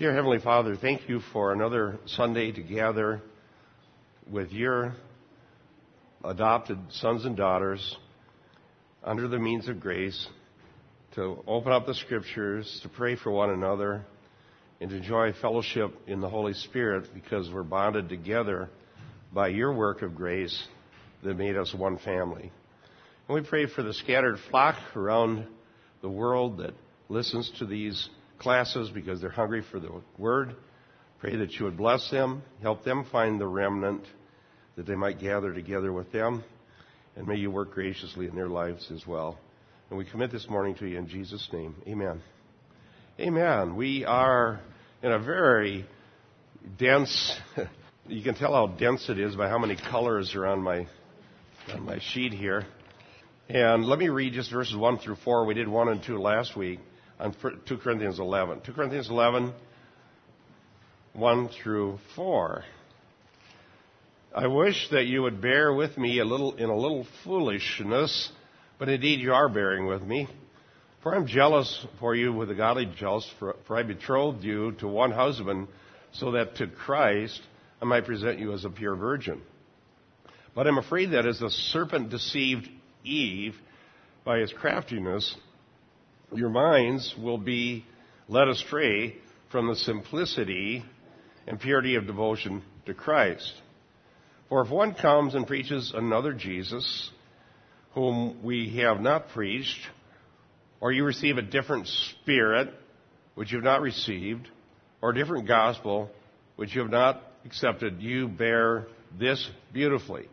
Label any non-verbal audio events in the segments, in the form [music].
Dear Heavenly Father, thank you for another Sunday to gather with your adopted sons and daughters under the means of grace to open up the scriptures, to pray for one another, and to enjoy fellowship in the Holy Spirit because we're bonded together by your work of grace that made us one family. And we pray for the scattered flock around the world that listens to these classes because they're hungry for the word. Pray that you would bless them, help them find the remnant, that they might gather together with them, and may you work graciously in their lives as well. And we commit this morning to you in Jesus' name. Amen. Amen. We are in a very dense, [laughs] you can tell how dense it is by how many colors are on my, on my sheet here. And let me read just verses 1 through 4. We did 1 and 2 last week on 2 Corinthians 11. 2 Corinthians 11, 1 through 4. I wish that you would bear with me a little in a little foolishness, but indeed you are bearing with me. For I'm jealous for you with a godly jealous, for, for I betrothed you to one husband, so that to Christ I might present you as a pure virgin. But I'm afraid that as the serpent deceived Eve by his craftiness, your minds will be led astray from the simplicity and purity of devotion to Christ. For if one comes and preaches another Jesus, whom we have not preached, or you receive a different spirit, which you have not received, or a different gospel, which you have not accepted, you bear this beautifully.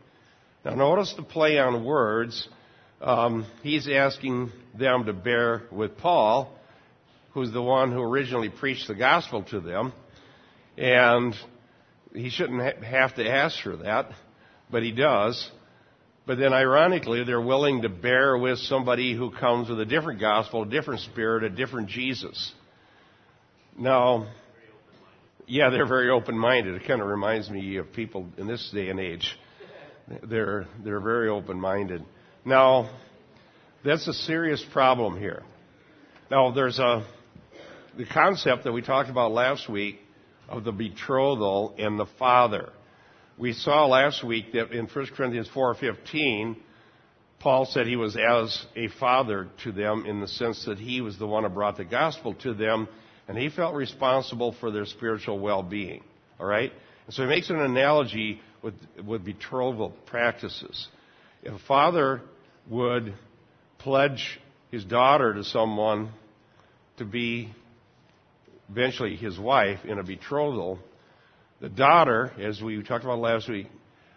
Now notice the play on words. Um, he's asking them to bear with Paul, who's the one who originally preached the gospel to them. And he shouldn't have to ask for that, but he does. But then ironically, they're willing to bear with somebody who comes with a different gospel, a different spirit, a different Jesus. Now, yeah, they're very open-minded. It kind of reminds me of people in this day and age. They're, they're very open-minded. Now, that's a serious problem here. Now, there's a, the concept that we talked about last week of the betrothal and the father. We saw last week that in 1 Corinthians 4:15, Paul said he was as a father to them in the sense that he was the one who brought the gospel to them, and he felt responsible for their spiritual well-being. All right, and so he makes an analogy with with betrothal practices. If a father would pledge his daughter to someone to be eventually his wife in a betrothal, the daughter, as we talked about last week,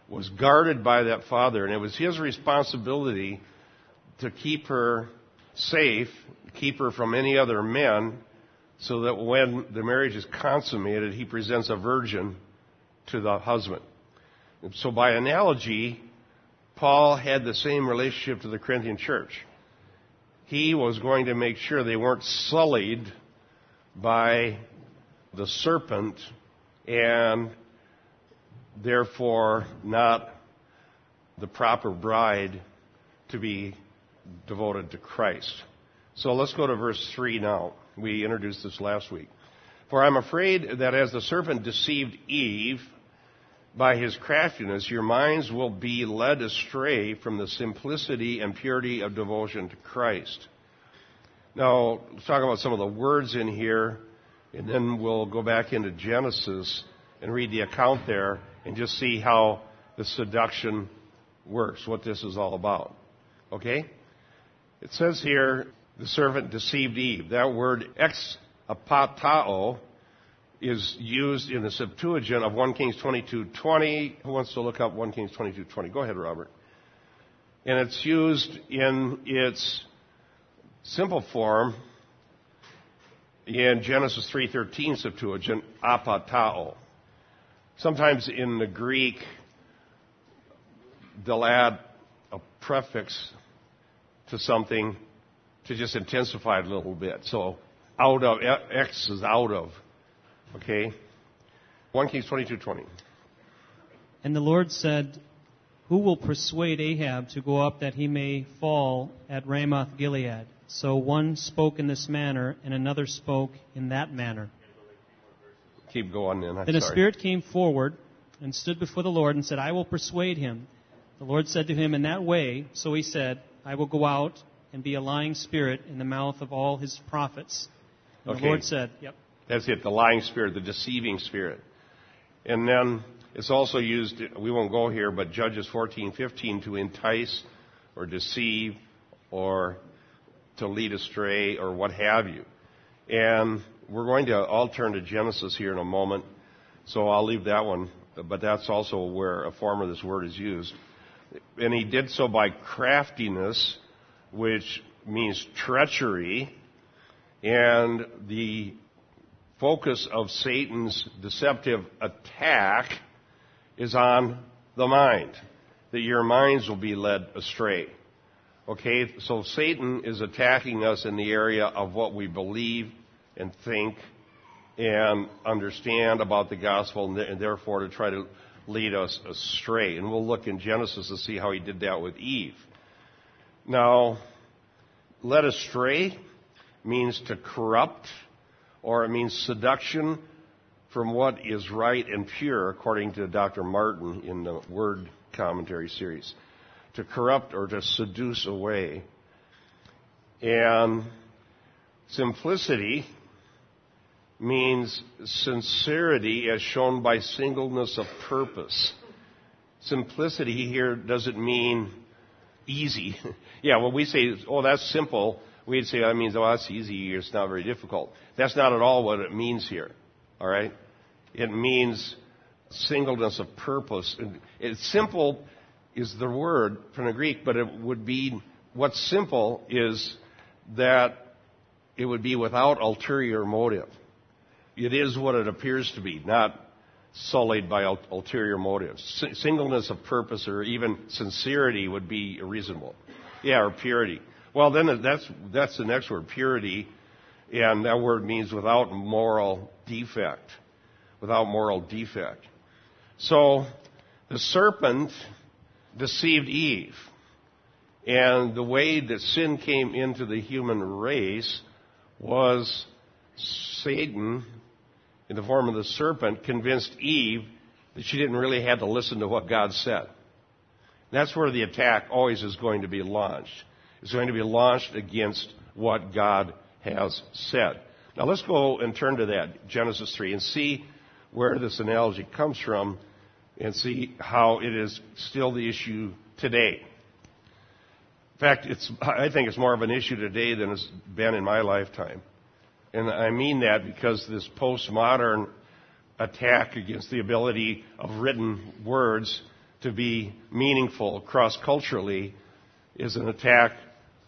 was guarded by that father, and it was his responsibility to keep her safe, keep her from any other men, so that when the marriage is consummated, he presents a virgin to the husband. And so, by analogy, Paul had the same relationship to the Corinthian church. He was going to make sure they weren't sullied by the serpent and therefore not the proper bride to be devoted to Christ. So let's go to verse 3 now. We introduced this last week. For I'm afraid that as the serpent deceived Eve by his craftiness, your minds will be led astray from the simplicity and purity of devotion to Christ. Now, let's talk about some of the words in here, and then we'll go back into Genesis and read the account there and just see how the seduction works, what this is all about. Okay? It says here, the servant deceived Eve. That word ex apatao is used in the Septuagint of 1 Kings 22:20. Who wants to look up 1 Kings 22:20? Go ahead, Robert. And it's used in its simple form in Genesis 3:13 Septuagint, apatao. Sometimes in the Greek, they'll add a prefix to something to just intensify it a little bit. So out of ex is out of. Okay? 1 Kings 22:20. And the Lord said, Who will persuade Ahab to go up that he may fall at Ramoth Gilead? So one spoke in this manner, and another spoke in that manner. keep going then. I'm Then a sorry. spirit came forward and stood before the Lord and said, I will persuade him. The Lord said to him in that way, so he said, I will go out and be a lying spirit in the mouth of all his prophets. And Okay. the Lord said, Yep. That's it, the lying spirit, the deceiving spirit. And then it's also used, we won't go here, but Judges 14:15 to entice or deceive or to lead astray or what have you. And we're going to all turn to Genesis here in a moment, so I'll leave that one, but that's also where a form of this word is used. And he did so by craftiness, which means treachery, and the focus of Satan's deceptive attack is on the mind, that your minds will be led astray. Okay, so Satan is attacking us in the area of what we believe and think and understand about the gospel, and therefore to try to lead us astray. And we'll look in Genesis to see how he did that with Eve. Now, led astray means to corrupt, or it means seduction from what is right and pure, according to Dr. Martin in the Word Commentary series. To corrupt or to seduce away. And simplicity means sincerity as shown by singleness of purpose. Simplicity here doesn't mean easy. [laughs] yeah, when we say, oh, that's simple, we'd say that means, oh, that's easy, it's not very difficult. That's not at all what it means here. All right? It means singleness of purpose. It's simple is the word from the Greek, but it would be, what's simple is that it would be without ulterior motive. It is what it appears to be, not sullied by ul- ulterior motives. Singleness of purpose or even sincerity would be reasonable. Yeah, or purity. Well, then that's, that's the next word, purity. And that word means without moral defect. Without moral defect. So, the serpent deceived Eve. And the way that sin came into the human race was Satan, in the form of the serpent, convinced Eve that she didn't really have to listen to what God said. That's where the attack always is going to be launched. It's going to be launched against what God has said. Now let's go and turn to that, Genesis 3, and see where this analogy comes from and see how it is still the issue today. In fact, it's, I think it's more of an issue today than it's been in my lifetime. And I mean that because this postmodern attack against the ability of written words to be meaningful cross culturally is an attack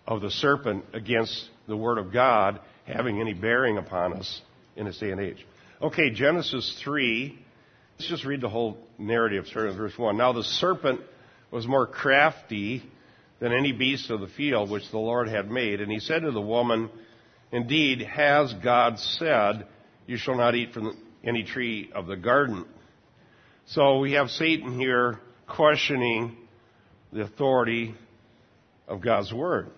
of the serpent against the Word of God having any bearing upon us in this day and age. Okay, Genesis 3. Let's just read the whole narrative, starting with verse 1. Now the serpent was more crafty than any beast of the field which the Lord had made. And he said to the woman, Indeed, has God said, You shall not eat from any tree of the garden? So we have Satan here questioning the authority of God's word.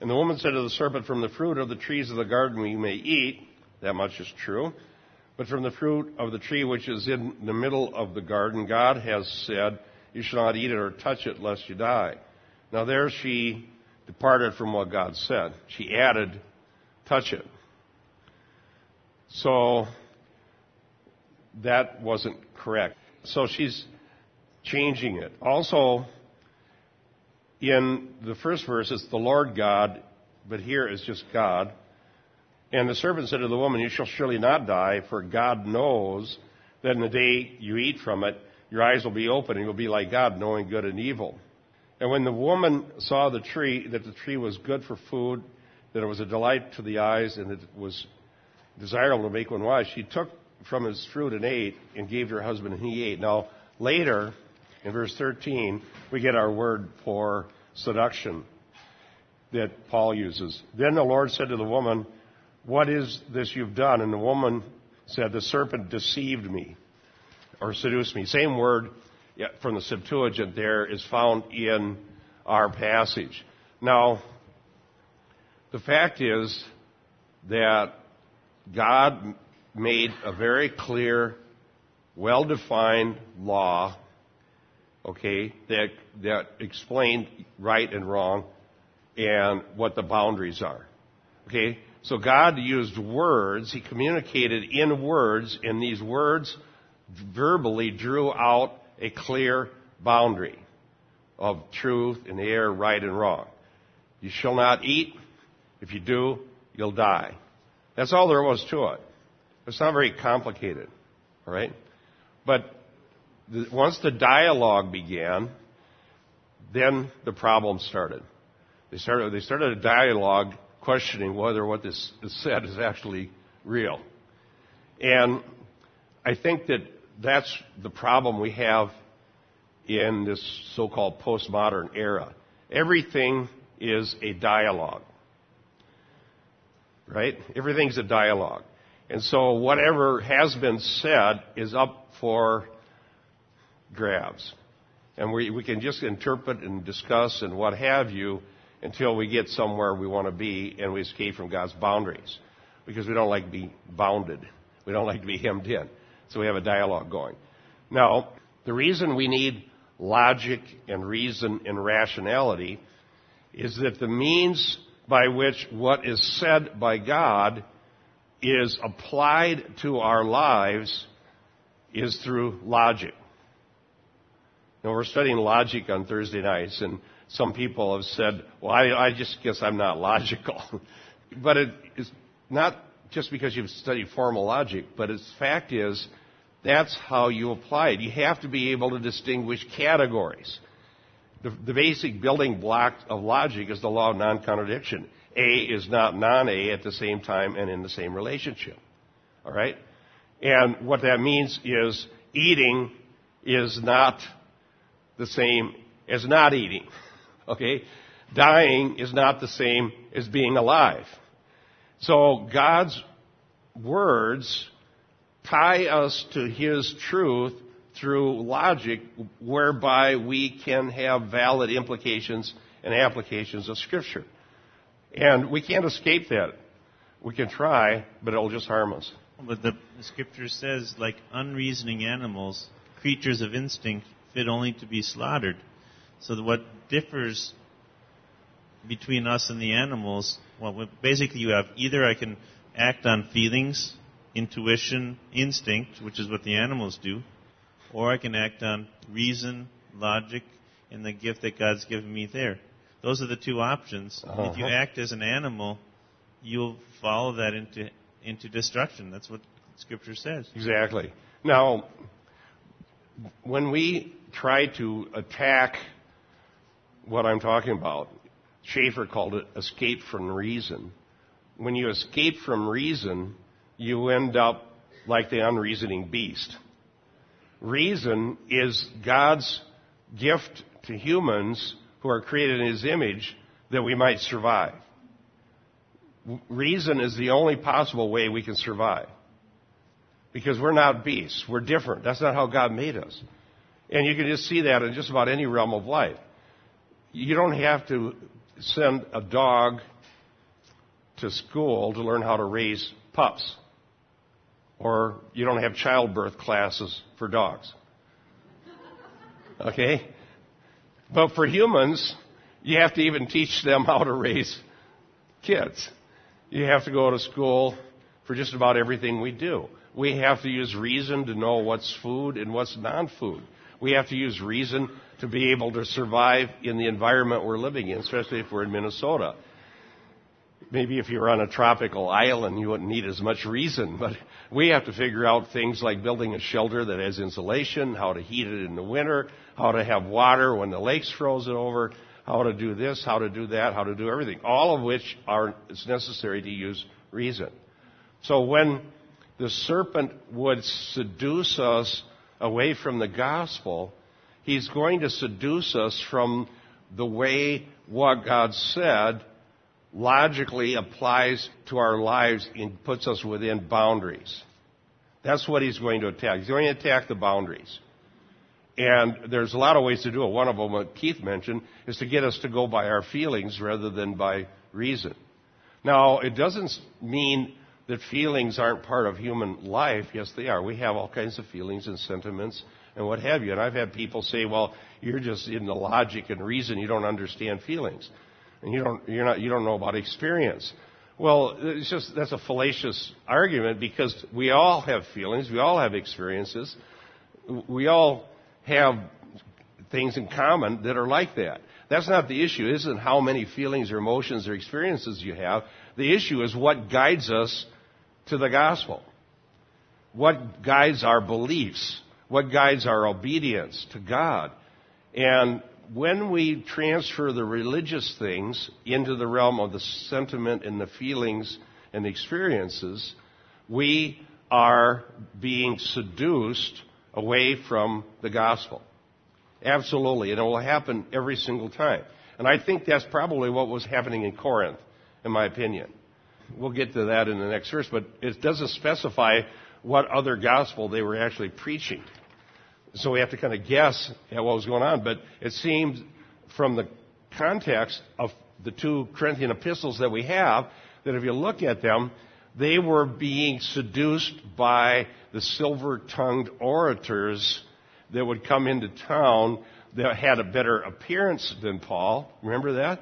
And the woman said to the serpent, From the fruit of the trees of the garden we may eat. That much is true. But from the fruit of the tree which is in the middle of the garden, God has said, You shall not eat it or touch it lest you die. Now there she departed from what God said. She added, Touch it. So that wasn't correct. So she's changing it. Also, in the first verse, it's the Lord God, but here it's just God. And the serpent said to the woman, You shall surely not die, for God knows that in the day you eat from it, your eyes will be open and you'll be like God, knowing good and evil. And when the woman saw the tree, that the tree was good for food, that it was a delight to the eyes, and it was desirable to make one wise, she took from its fruit and ate, and gave to her husband, and he ate. Now, later, in verse 13, we get our word for seduction that Paul uses. Then the Lord said to the woman, What is this you've done? And the woman said, The serpent deceived me, or seduced me. Same word from the Septuagint there is found in our passage. Now, the fact is that God made a very clear, well defined law, okay, that, that explained right and wrong and what the boundaries are. Okay? So God used words, He communicated in words, and these words verbally drew out a clear boundary of truth and error, right and wrong. You shall not eat. If you do, you'll die. That's all there was to it. It's not very complicated. All right? But once the dialogue began, then the problem started. They started, they started a dialogue questioning whether what this is said is actually real. And I think that that's the problem we have in this so-called postmodern era. Everything is a dialogue. Right? Everything's a dialogue. And so whatever has been said is up for grabs. And we, we can just interpret and discuss and what have you until we get somewhere we want to be and we escape from God's boundaries. Because we don't like to be bounded. We don't like to be hemmed in. So we have a dialogue going. Now, the reason we need logic and reason and rationality is that the means by which what is said by God is applied to our lives is through logic. We're studying logic on Thursday nights, and some people have said, well, I, I just guess I'm not logical. [laughs] but it is not just because you've studied formal logic, but its fact is that's how you apply it. You have to be able to distinguish categories. The, the basic building block of logic is the law of non-contradiction. A is not non-A at the same time and in the same relationship. All right? And what that means is eating is not the same as not eating. [laughs] Okay? Dying is not the same as being alive. So God's words tie us to His truth through logic whereby we can have valid implications and applications of Scripture. And we can't escape that. We can try, but it'll just harm us. But the, Scripture says, like unreasoning animals, creatures of instinct fit only to be slaughtered. So what differs between us and the animals, well, basically you have either I can act on feelings, intuition, instinct, which is what the animals do, or I can act on reason, logic, and the gift that God's given me there. Those are the two options. Uh-huh. If you act as an animal, you'll follow that into into destruction. That's what Scripture says. Exactly. Now, when we try to attack what I'm talking about, Schaeffer called it escape from reason. When you escape from reason, you end up like the unreasoning beast. Reason is God's gift to humans who are created in His image that we might survive. Reason is the only possible way we can survive. Because we're not beasts. We're different. That's not how God made us. And you can just see that in just about any realm of life. You don't have to send a dog to school to learn how to raise pups. Or you don't have childbirth classes for dogs. Okay? But for humans, you have to even teach them how to raise kids. You have to go to school for just about everything we do. We have to use reason to know what's food and what's non food. We have to use reason to be able to survive in the environment we're living in, especially if we're in Minnesota. Maybe if you're on a tropical island, you wouldn't need as much reason, but we have to figure out things like building a shelter that has insulation, how to heat it in the winter, how to have water when the lake's frozen over, how to do this, how to do that, how to do everything. All of which are, it's necessary to use reason. So when the serpent would seduce us away from the gospel, he's going to seduce us from the way what God said logically applies to our lives and puts us within boundaries. That's what he's going to attack. He's going to attack the boundaries. And there's a lot of ways to do it. One of them, what Keith mentioned, is to get us to go by our feelings rather than by reason. Now, it doesn't mean that feelings aren't part of human life. Yes, they are. We have all kinds of feelings and sentiments and what have you. And I've had people say, well, you're just in the logic and reason. You don't understand feelings. And you don't, you're not, you don't know about experience. Well, it's just, that's a fallacious argument because we all have feelings. We all have experiences. We all have things in common that are like that. That's not the issue. It isn't how many feelings or emotions or experiences you have. The issue is what guides us to the gospel. What guides our beliefs? What guides our obedience to God? And when we transfer the religious things into the realm of the sentiment and the feelings and experiences, we are being seduced away from the gospel. Absolutely. And it will happen every single time. And I think that's probably what was happening in Corinth, in my opinion. We'll get to that in the next verse, but it doesn't specify what other gospel they were actually preaching. So we have to kind of guess at what was going on. But it seems from the context of the two Corinthian epistles that we have that if you look at them, they were being seduced by the silver tongued orators that would come into town that had a better appearance than Paul. Remember that?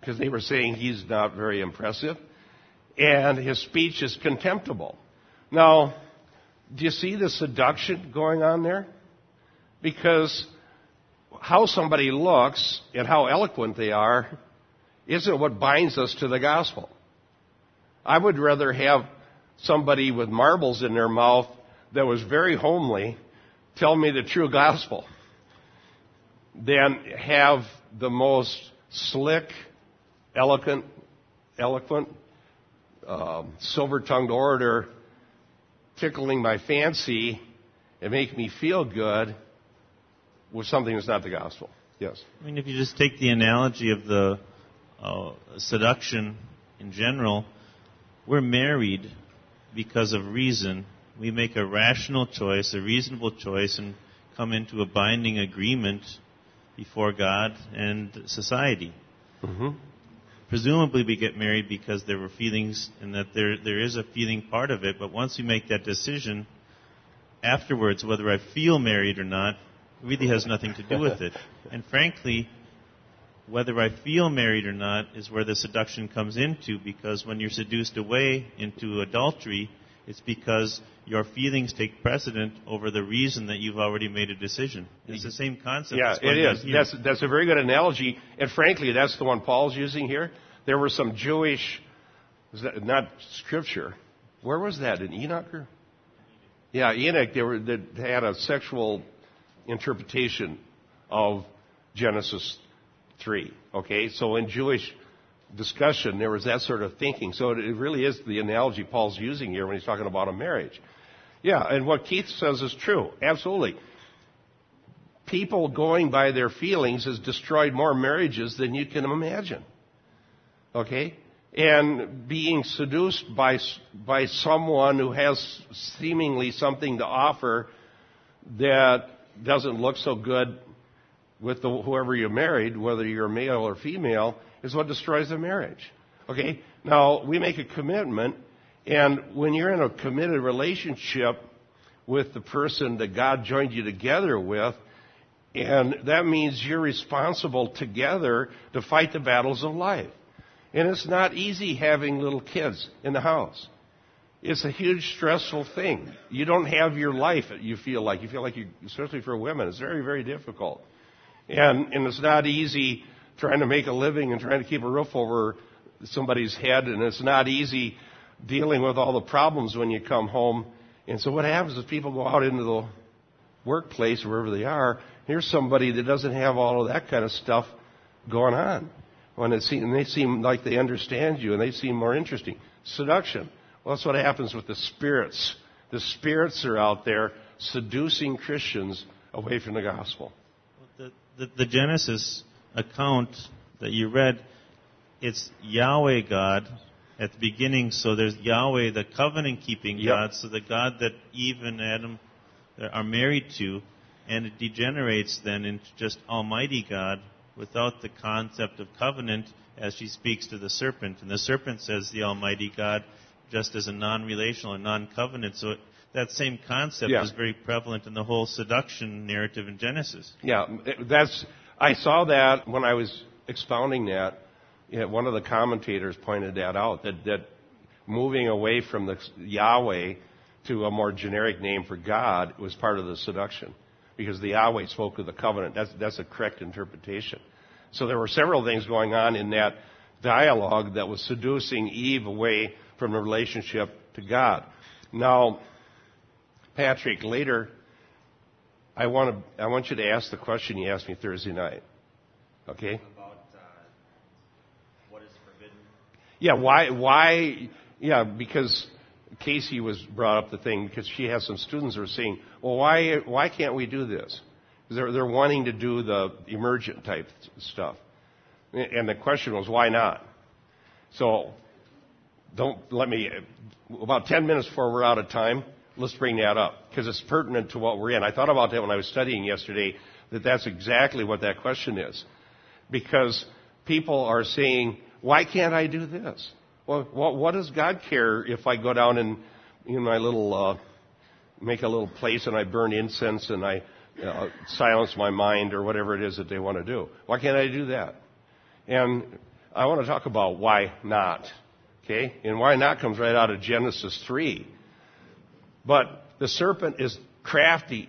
Because they were saying he's not very impressive. And his speech is contemptible. Now, do you see the seduction going on there? Because how somebody looks and how eloquent they are isn't what binds us to the gospel. I would rather have somebody with marbles in their mouth that was very homely tell me the true gospel than have the most slick, eloquent, eloquent, um, silver-tongued orator tickling my fancy and make me feel good with something that's not the gospel. Yes. I mean, if you just take the analogy of the uh, seduction in general, we're married because of reason. We make a rational choice, a reasonable choice, and come into a binding agreement before God and society. Mm-hmm. Presumably, we get married because there were feelings, and that there there is a feeling part of it. But once we make that decision, afterwards, whether I feel married or not, really has nothing to do with it. [laughs] And frankly, whether I feel married or not is where the seduction comes into because when you're seduced away into adultery, it's because your feelings take precedent over the reason that you've already made a decision. It's the same concept. Yeah, it is. That's, that's a very good analogy. And frankly, that's the one Paul's using here. There were some Jewish, not scripture. Where was that? In Enoch? Or? Yeah, Enoch, they, were, they had a sexual interpretation of Genesis 3. Okay, so in Jewish discussion, there was that sort of thinking. So it really is the analogy Paul's using here when he's talking about a marriage. Yeah, and what Keith says is true. Absolutely. People going by their feelings has destroyed more marriages than you can imagine. Okay? And being seduced by, by someone who has seemingly something to offer that doesn't look so good with the, whoever you married, whether you're male or female, is what destroys the marriage. Okay? Now, we make a commitment, and when you're in a committed relationship with the person that God joined you together with, and that means you're responsible together to fight the battles of life. And it's not easy having little kids in the house. It's a huge stressful thing. You don't have your life, you feel like. You feel like you, especially for women, it's very, very difficult. And, and it's not easy trying to make a living and trying to keep a roof over somebody's head, and it's not easy dealing with all the problems when you come home. And so what happens is people go out into the workplace, wherever they are, here's somebody that doesn't have all of that kind of stuff going on. When it and they seem like they understand you and they seem more interesting. Seduction. Well, that's what happens with the spirits. The spirits are out there seducing Christians away from the gospel. The, the, Genesis account that you read, it's Yahweh God at the beginning. So there's Yahweh, the covenant keeping Yep. God, so the God that Eve and Adam uh, are married to, and it degenerates then into just Almighty God without the concept of covenant as she speaks to the serpent. And the serpent says, The Almighty God, just as a non-relational and non-covenant. So it, that same concept Yeah. is very prevalent in the whole seduction narrative in Genesis. Yeah, that's. I saw that when I was expounding that. Yeah, one of the commentators pointed that out that that moving away from the Yahweh to a more generic name for God was part of the seduction because the Yahweh spoke of the covenant. That's that's a correct interpretation. So there were several things going on in that dialogue that was seducing Eve away from the relationship to God. Now, Patrick, later I want to I want you to ask the question you asked me Thursday night. Okay? about uh, what is forbidden. Yeah, why why yeah, because Casey was brought up the thing because she has some students who are saying, "Well, why why can't we do this?" Because they're they're wanting to do the emergent type stuff. And the question was, why not? So don't let me about 10 minutes before we're out of time, let's bring that up because it's pertinent to what we're in. I thought about that when I was studying yesterday that that's exactly what that question is. Because people are saying, why can't I do this? Well, what, what does God care if I go down and in my little, uh, make a little place and I burn incense and I uh, silence my mind or whatever it is that they want to do? Why can't I do that? And I want to talk about why not. Okay? And why not comes right out of Genesis 3. But the serpent is crafty.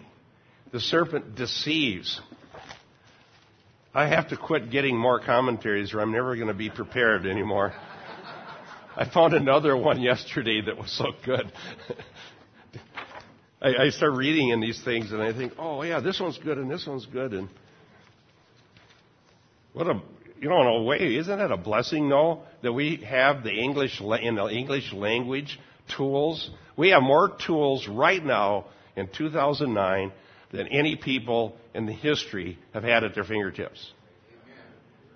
The serpent deceives. I have to quit getting more commentaries or I'm never going to be prepared anymore. I found another one yesterday that was so good. [laughs] I, I start reading in these things and I think, oh yeah, this one's good and this one's good and what a you know in a way isn't it a blessing though that we have the English in the English language tools. We have more tools right now in 2009 than any people in the history have had at their fingertips.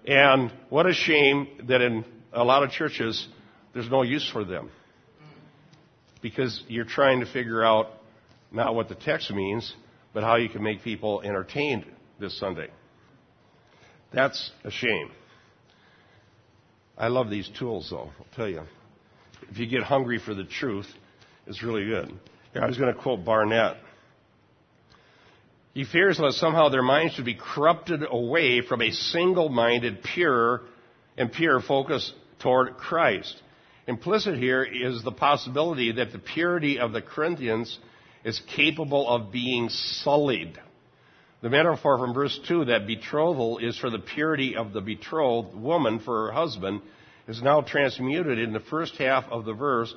And what a shame that in a lot of churches there's no use for them. Because you're trying to figure out not what the text means, but how you can make people entertained this Sunday. That's a shame. I love these tools though, I'll tell you. If you get hungry for the truth, it's really good. Here, I was going to quote Barnett. He fears lest somehow their minds should be corrupted away from a single-minded, pure, and pure focus toward Christ. Implicit here is the possibility that the purity of the Corinthians is capable of being sullied. The metaphor from verse 2 that betrothal is for the purity of the betrothed woman for her husband is now transmuted in the first half of the verse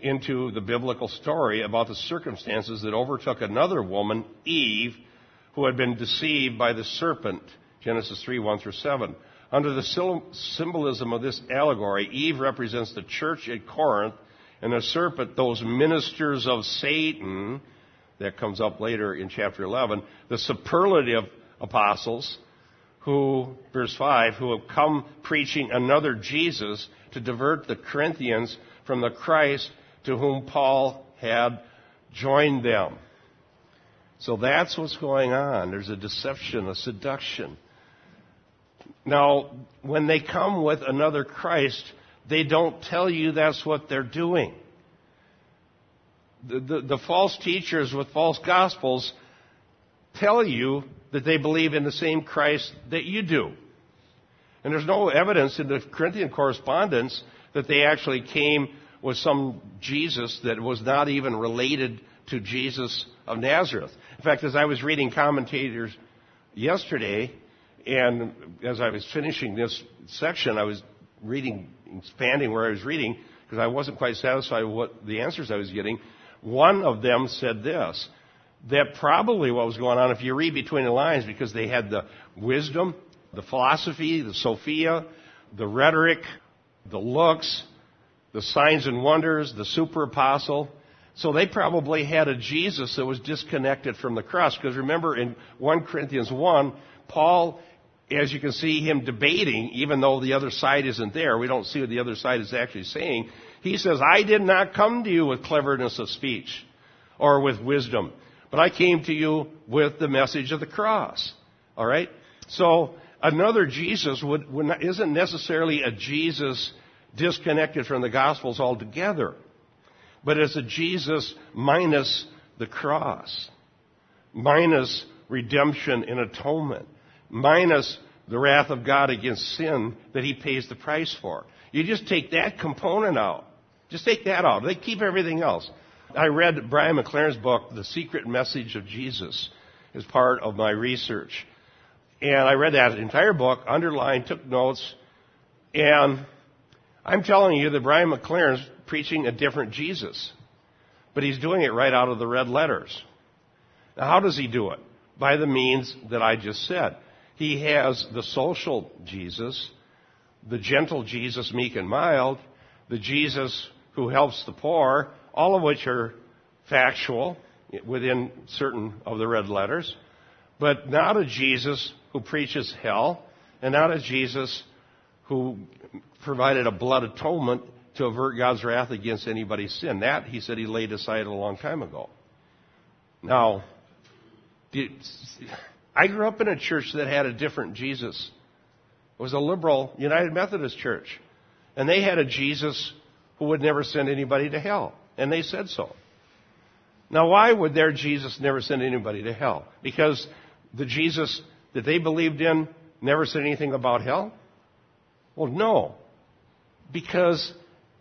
into the biblical story about the circumstances that overtook another woman, Eve, who had been deceived by the serpent. Genesis 3, 1 through 7. Under the symbolism of this allegory, Eve represents the church at Corinth, and the serpent, those ministers of Satan, that comes up later in chapter 11, the superlative apostles, who, verse 5, who have come preaching another Jesus to divert the Corinthians from the Christ to whom Paul had joined them. So that's what's going on. There's a deception, a seduction. Now, when they come with another Christ, they don't tell you that's what they're doing. The, the, the, false teachers with false gospels tell you that they believe in the same Christ that you do. And there's no evidence in the Corinthian correspondence that they actually came with some Jesus that was not even related to Jesus of Nazareth. In fact, as I was reading commentators yesterday, and as I was finishing this section, I was reading, expanding where I was reading, because I wasn't quite satisfied with what the answers I was getting. One of them said this, that probably what was going on, if you read between the lines, because they had the wisdom, the philosophy, the Sophia, the rhetoric, the looks, the signs and wonders, the super apostle. So they probably had a Jesus that was disconnected from the cross. Because remember in 1 Corinthians 1, Paul, as you can see him debating, even though the other side isn't there, we don't see what the other side is actually saying. He says, I did not come to you with cleverness of speech or with wisdom, but I came to you with the message of the cross. All right? So another Jesus would, would not, isn't necessarily a Jesus disconnected from the Gospels altogether. But it's a Jesus minus the cross, minus redemption and atonement, minus the wrath of God against sin that He pays the price for. You just take that component out. Just take that out. They keep everything else. I read Brian McLaren's book, The Secret Message of Jesus, as part of my research. And I read that entire book, underlined, took notes, and I'm telling you that Brian McLaren's preaching a different Jesus. But he's doing it right out of the red letters. Now, how does he do it? By the means that I just said. He has the social Jesus, the gentle Jesus, meek and mild, the Jesus who helps the poor, all of which are factual within certain of the red letters, but not a Jesus who preaches hell, and not a Jesus who provided a blood atonement to avert God's wrath against anybody's sin. That, he said, he laid aside a long time ago. Now, I grew up in a church that had a different Jesus. It was a liberal United Methodist church. And they had a Jesus who would never send anybody to hell. And they said so. Now, why would their Jesus never send anybody to hell? Because the Jesus that they believed in never said anything about hell? Well, no. Because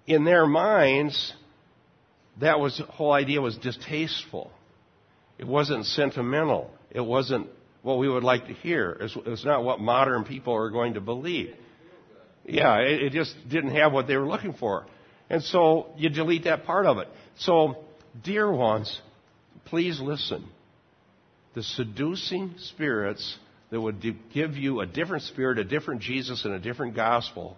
in their minds, that was the whole idea was distasteful. It wasn't sentimental. It wasn't what we would like to hear. It's, it's not what modern people are going to believe. Yeah, it, it just didn't have what they were looking for. And so you delete that part of it. So, dear ones, please listen. The seducing spirits that would give you a different spirit, a different Jesus, and a different gospel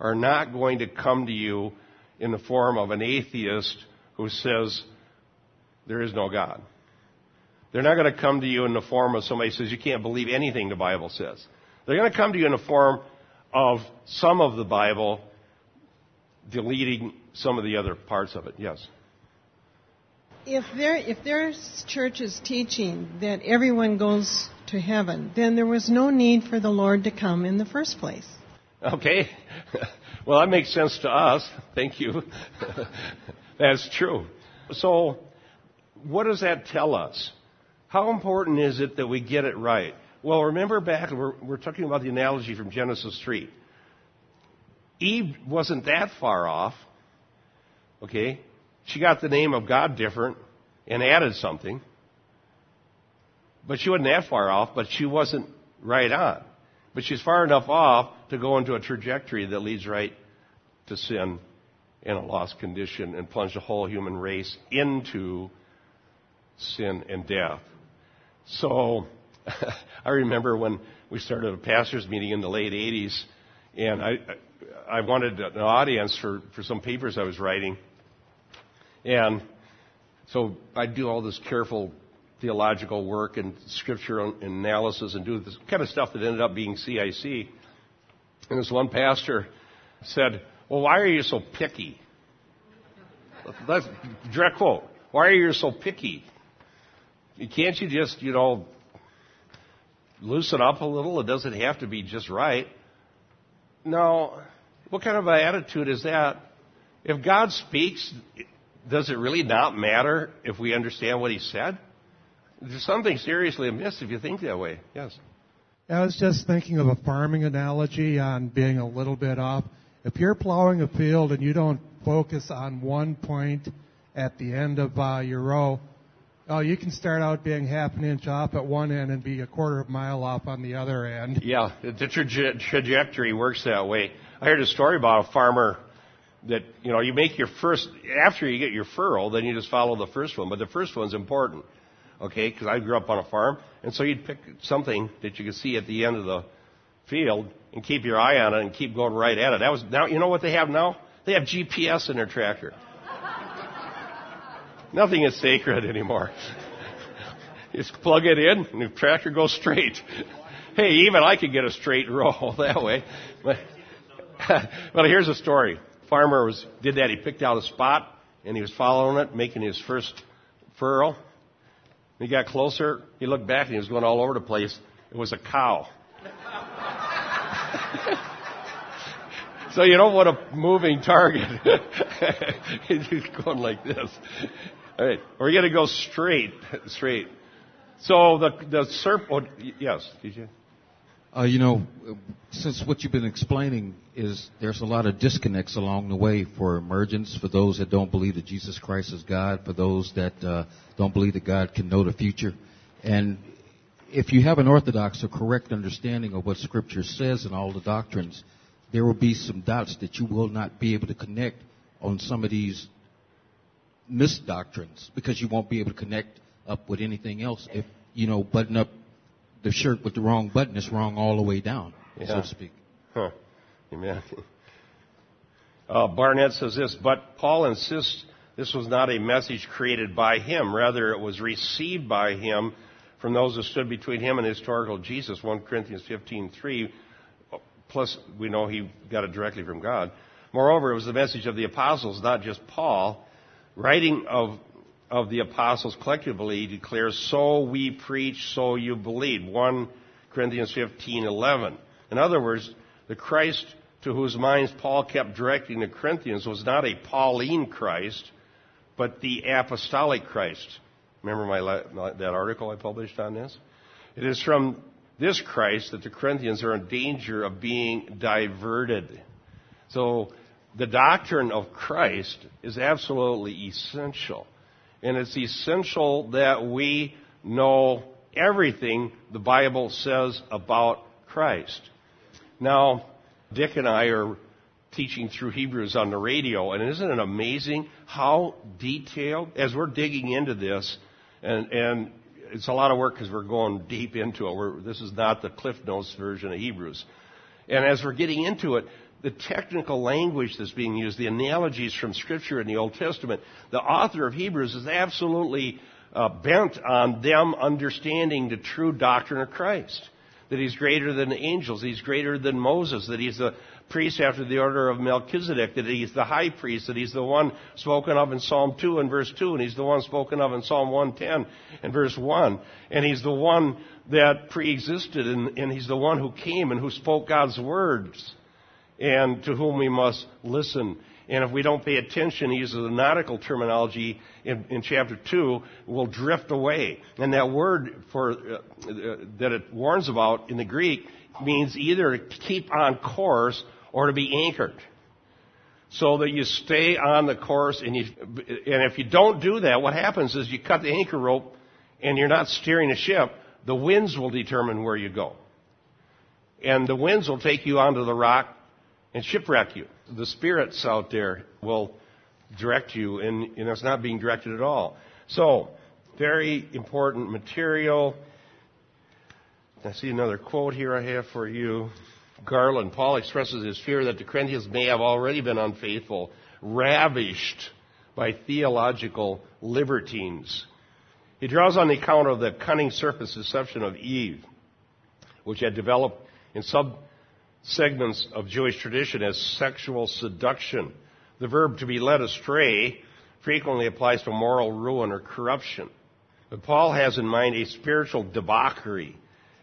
are not going to come to you in the form of an atheist who says there is no God. They're not going to come to you in the form of somebody who says you can't believe anything the Bible says. They're going to come to you in the form of some of the Bible deleting some of the other parts of it. Yes. If there if there's churches teaching that everyone goes to heaven, then there was no need for the Lord to come in the first place. Okay. [laughs] Well, that makes sense to us. Thank you. [laughs] That's true. So, what does that tell us? How important is it that we get it right? Well, remember back, we're, we're talking about the analogy from Genesis 3. Eve wasn't that far off. Okay? She got the name of God different and added something. But she wasn't that far off, but she wasn't right on. But she's far enough off to go into a trajectory that leads right to sin in a lost condition and plunge the whole human race into sin and death. So, [laughs] I remember when we started a pastor's meeting in the late 80s, and I, I wanted an audience for, for some papers I was writing. And so I'd do all this careful theological work and scripture analysis and do this kind of stuff that ended up being CIC. And this one pastor said, Well, why are you so picky? That's direct quote. Why are you so picky? Can't you just, you know, loosen up a little? It doesn't have to be just right. No. What kind of an attitude is that? If God speaks, does it really not matter if we understand what He said? There's something seriously amiss if you think that way. Yes. I was just thinking of a farming analogy on being a little bit off. If you're plowing a field and you don't focus on one point at the end of uh, your row, oh, you can start out being half an inch off at one end and be a quarter of a mile off on the other end. Yeah, the traje- trajectory works that way. I heard a story about a farmer that you know you make your first after you get your furrow, then you just follow the first one, but the first one's important okay? Because I grew up on a farm, and so you'd pick something that you could see at the end of the field and keep your eye on it and keep going right at it. That was now. You know what they have now? They have GPS in their tractor. [laughs] Nothing is sacred anymore. [laughs] Just plug it in, and the tractor goes [laughs] straight. Hey, even I could get a straight row that way. But, [laughs] well, here's a story. Farmer was did that. He picked out a spot, and he was following it, making his first furrow. He got closer. He looked back and he was going all over the place. It was a cow. [laughs] so you don't want a moving target. [laughs] He's going like this. All right, we're going to go straight, straight. So the the serpent. Oh, yes, DJ. Uh, you know, since what you've been explaining is there's a lot of disconnects along the way for emergents, for those that don't believe that Jesus Christ is God, for those that uh, don't believe that God can know the future. And if you have an orthodox or correct understanding of what Scripture says and all the doctrines, there will be some dots that you will not be able to connect on some of these misdoctrines because you won't be able to connect up with anything else if you know button up the shirt with the wrong button is wrong all the way down, Yeah. so to speak. Huh. Amen. Uh, Barnett says this, but Paul insists this was not a message created by him. Rather, it was received by him from those who stood between him and historical Jesus. 1 Corinthians 15:3. Plus, we know he got it directly from God. Moreover, it was the message of the apostles, not just Paul. Writing of of the apostles collectively declares, "So we preach, so you believe." 1 Corinthians 15:11. In other words, the Christ to whose minds Paul kept directing the Corinthians was not a Pauline Christ, but the apostolic Christ. Remember my, that article I published on this? It is from this Christ that the Corinthians are in danger of being diverted. So the doctrine of Christ is absolutely essential. And it's essential that we know everything the Bible says about Christ. Now, Dick and I are teaching through Hebrews on the radio, and isn't it amazing how detailed, as we're digging into this, and, and it's a lot of work because we're going deep into it. We're, this is not the Cliff Notes version of Hebrews. And as we're getting into it, the technical language that's being used, the analogies from Scripture in the Old Testament, the author of Hebrews is absolutely uh, bent on them understanding the true doctrine of Christ. That he's greater than angels, he's greater than Moses, that he's the priest after the order of Melchizedek, that he's the high priest, that he's the one spoken of in Psalm 2 and verse 2, and he's the one spoken of in Psalm 110 and verse 1, and he's the one that pre-existed, and, and he's the one who came and who spoke God's words and to whom we must listen. And if we don't pay attention, he uses the nautical terminology in, in chapter 2, we'll drift away. And that word for, uh, uh, that it warns about in the Greek means either to keep on course or to be anchored. So that you stay on the course and you, and if you don't do that, what happens is you cut the anchor rope and you're not steering a ship, the winds will determine where you go. And the winds will take you onto the rock and shipwreck you. The spirits out there will direct you, and, it's not being directed at all. So, very important material. I see another quote here I have for you. Garland, Paul expresses his fear that the Corinthians may have already been unfaithful, ravished by theological libertines. He draws on the account of the cunning serpent's deception of Eve, which had developed in sub segments of Jewish tradition as sexual seduction. The verb to be led astray frequently applies to moral ruin or corruption. But Paul has in mind a spiritual debauchery.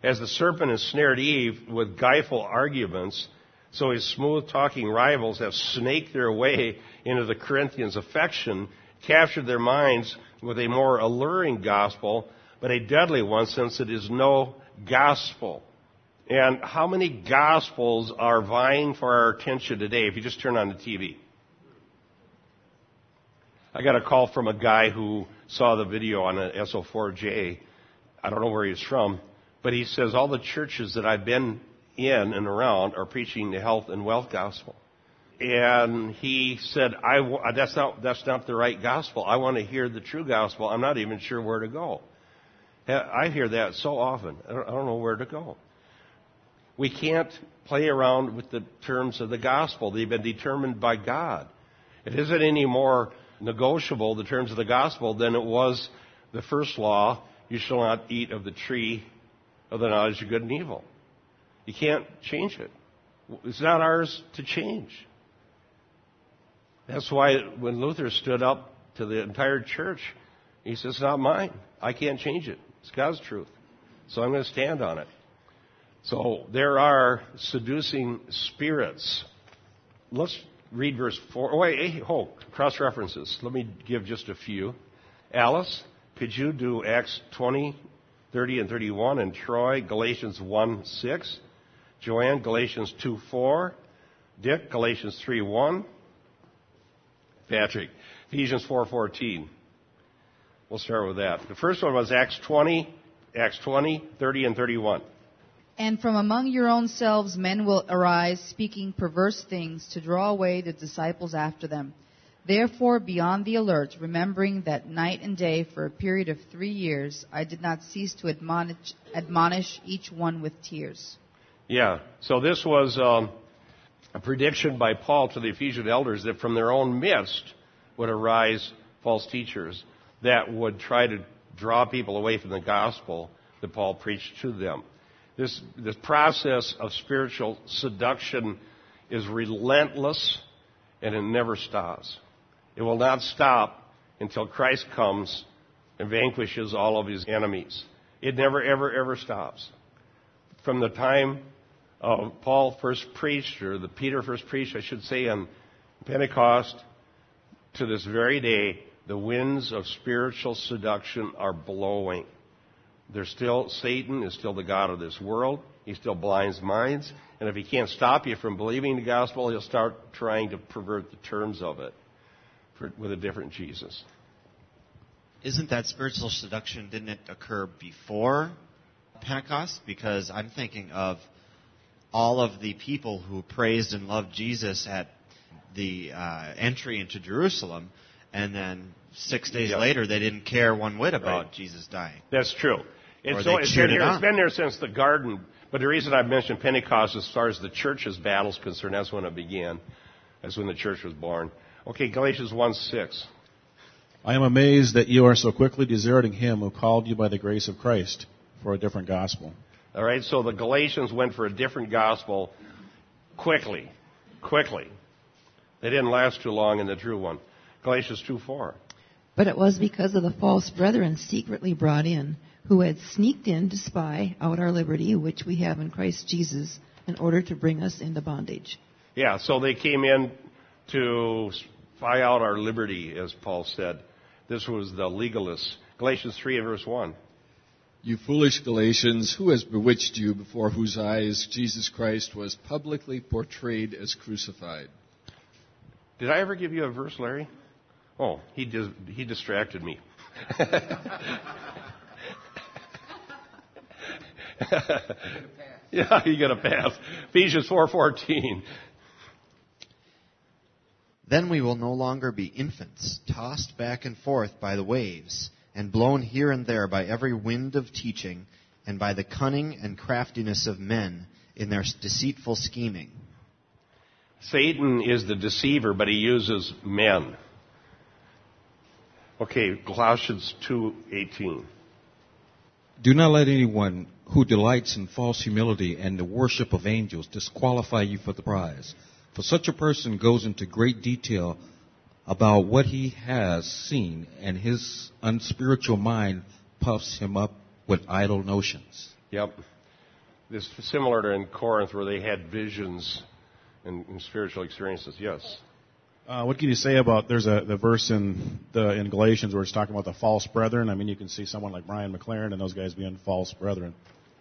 As the serpent ensnared Eve with guileful arguments, so his smooth talking rivals have snaked their way into the Corinthians' affection, captured their minds with a more alluring gospel, but a deadly one since it is no gospel. And how many gospels are vying for our attention today if you just turn on the TV? I got a call from a guy who saw the video on an SO4J. I don't know where he's from, but he says all the churches that I've been in and around are preaching the health and wealth gospel. And he said, I, w- that's, not, that's not the right gospel. I want to hear the true gospel. I'm not even sure where to go. I hear that so often. I don't, I don't know where to go. We can't play around with the terms of the gospel. They've been determined by God. It isn't any more negotiable, the terms of the gospel, than it was the first law you shall not eat of the tree of the knowledge of good and evil. You can't change it. It's not ours to change. That's why when Luther stood up to the entire church, he says, It's not mine. I can't change it. It's God's truth. So I'm going to stand on it. So there are seducing spirits let's read verse 4. Oh, wait, oh, cross references. Let me give just a few. Alice, could you do Acts 20, 30, and 31? And Troy, Galatians 1, 6. Joanne, Galatians 2, 4. Dick, Galatians 3, 1. Patrick, Ephesians 4, 14. We'll start with that. The first one was Acts 20, Acts 20, 30, and 31. And from among your own selves men will arise, speaking perverse things, to draw away the disciples after them. Therefore be on the alert, remembering that night and day for a period of three years I did not cease to admonish, admonish each one with tears. Yeah, so this was um, a prediction by Paul to the Ephesian elders that from their own midst would arise false teachers that would try to draw people away from the gospel that Paul preached to them. This, this process of spiritual seduction is relentless and it never stops. It will not stop until Christ comes and vanquishes all of his enemies. It never, ever, ever stops. From the time Paul first preached, or the Peter first preached, I should say, on Pentecost, to this very day, the winds of spiritual seduction are blowing. There's still, Satan is still the God of this world. He still blinds minds. And if he can't stop you from believing the gospel, he'll start trying to pervert the terms of it for, with a different Jesus. Isn't that spiritual seduction, didn't it occur before Pentecost? Because I'm thinking of all of the people who praised and loved Jesus at the uh, entry into Jerusalem, and then six days Yep. later they didn't care one whit about Right. Jesus dying. That's true. Or It's, they so, it's, been it here, on. it's been there since the garden. But the reason I mentioned Pentecost as far as the church's battle's concerned, that's when it began. That's when the church was born. Okay, Galatians 1 6. I am amazed that you are so quickly deserting him who called you by the grace of Christ for a different gospel. All right, so the Galatians went for a different gospel quickly. Quickly. They didn't last too long in the true one. Galatians 2 4. But it was because of the false brethren secretly brought in, who had sneaked in to spy out our liberty, which we have in Christ Jesus, in order to bring us into bondage. Yeah, so they came in to spy out our liberty, as Paul said. This was the legalists. Galatians 3 and verse 1. You foolish Galatians, who has bewitched you before whose eyes Jesus Christ was publicly portrayed as crucified? Did I ever give you a verse, Larry? Oh, he dis- he distracted me. [laughs] yeah, you get a pass. Ephesians 4:14. Then we will no longer be infants, tossed back and forth by the waves, and blown here and there by every wind of teaching, and by the cunning and craftiness of men in their deceitful scheming. Satan is the deceiver, but he uses men. Okay, Colossians 2:18. Do not let anyone who delights in false humility and the worship of angels disqualify you for the prize. For such a person goes into great detail about what he has seen, and his unspiritual mind puffs him up with idle notions. Yep. This is similar to in Corinth where they had visions and, and spiritual experiences. Yes. Uh, what can you say about there's a the verse in the in Galatians where it's talking about the false brethren? I mean, you can see someone like Brian McLaren and those guys being false brethren.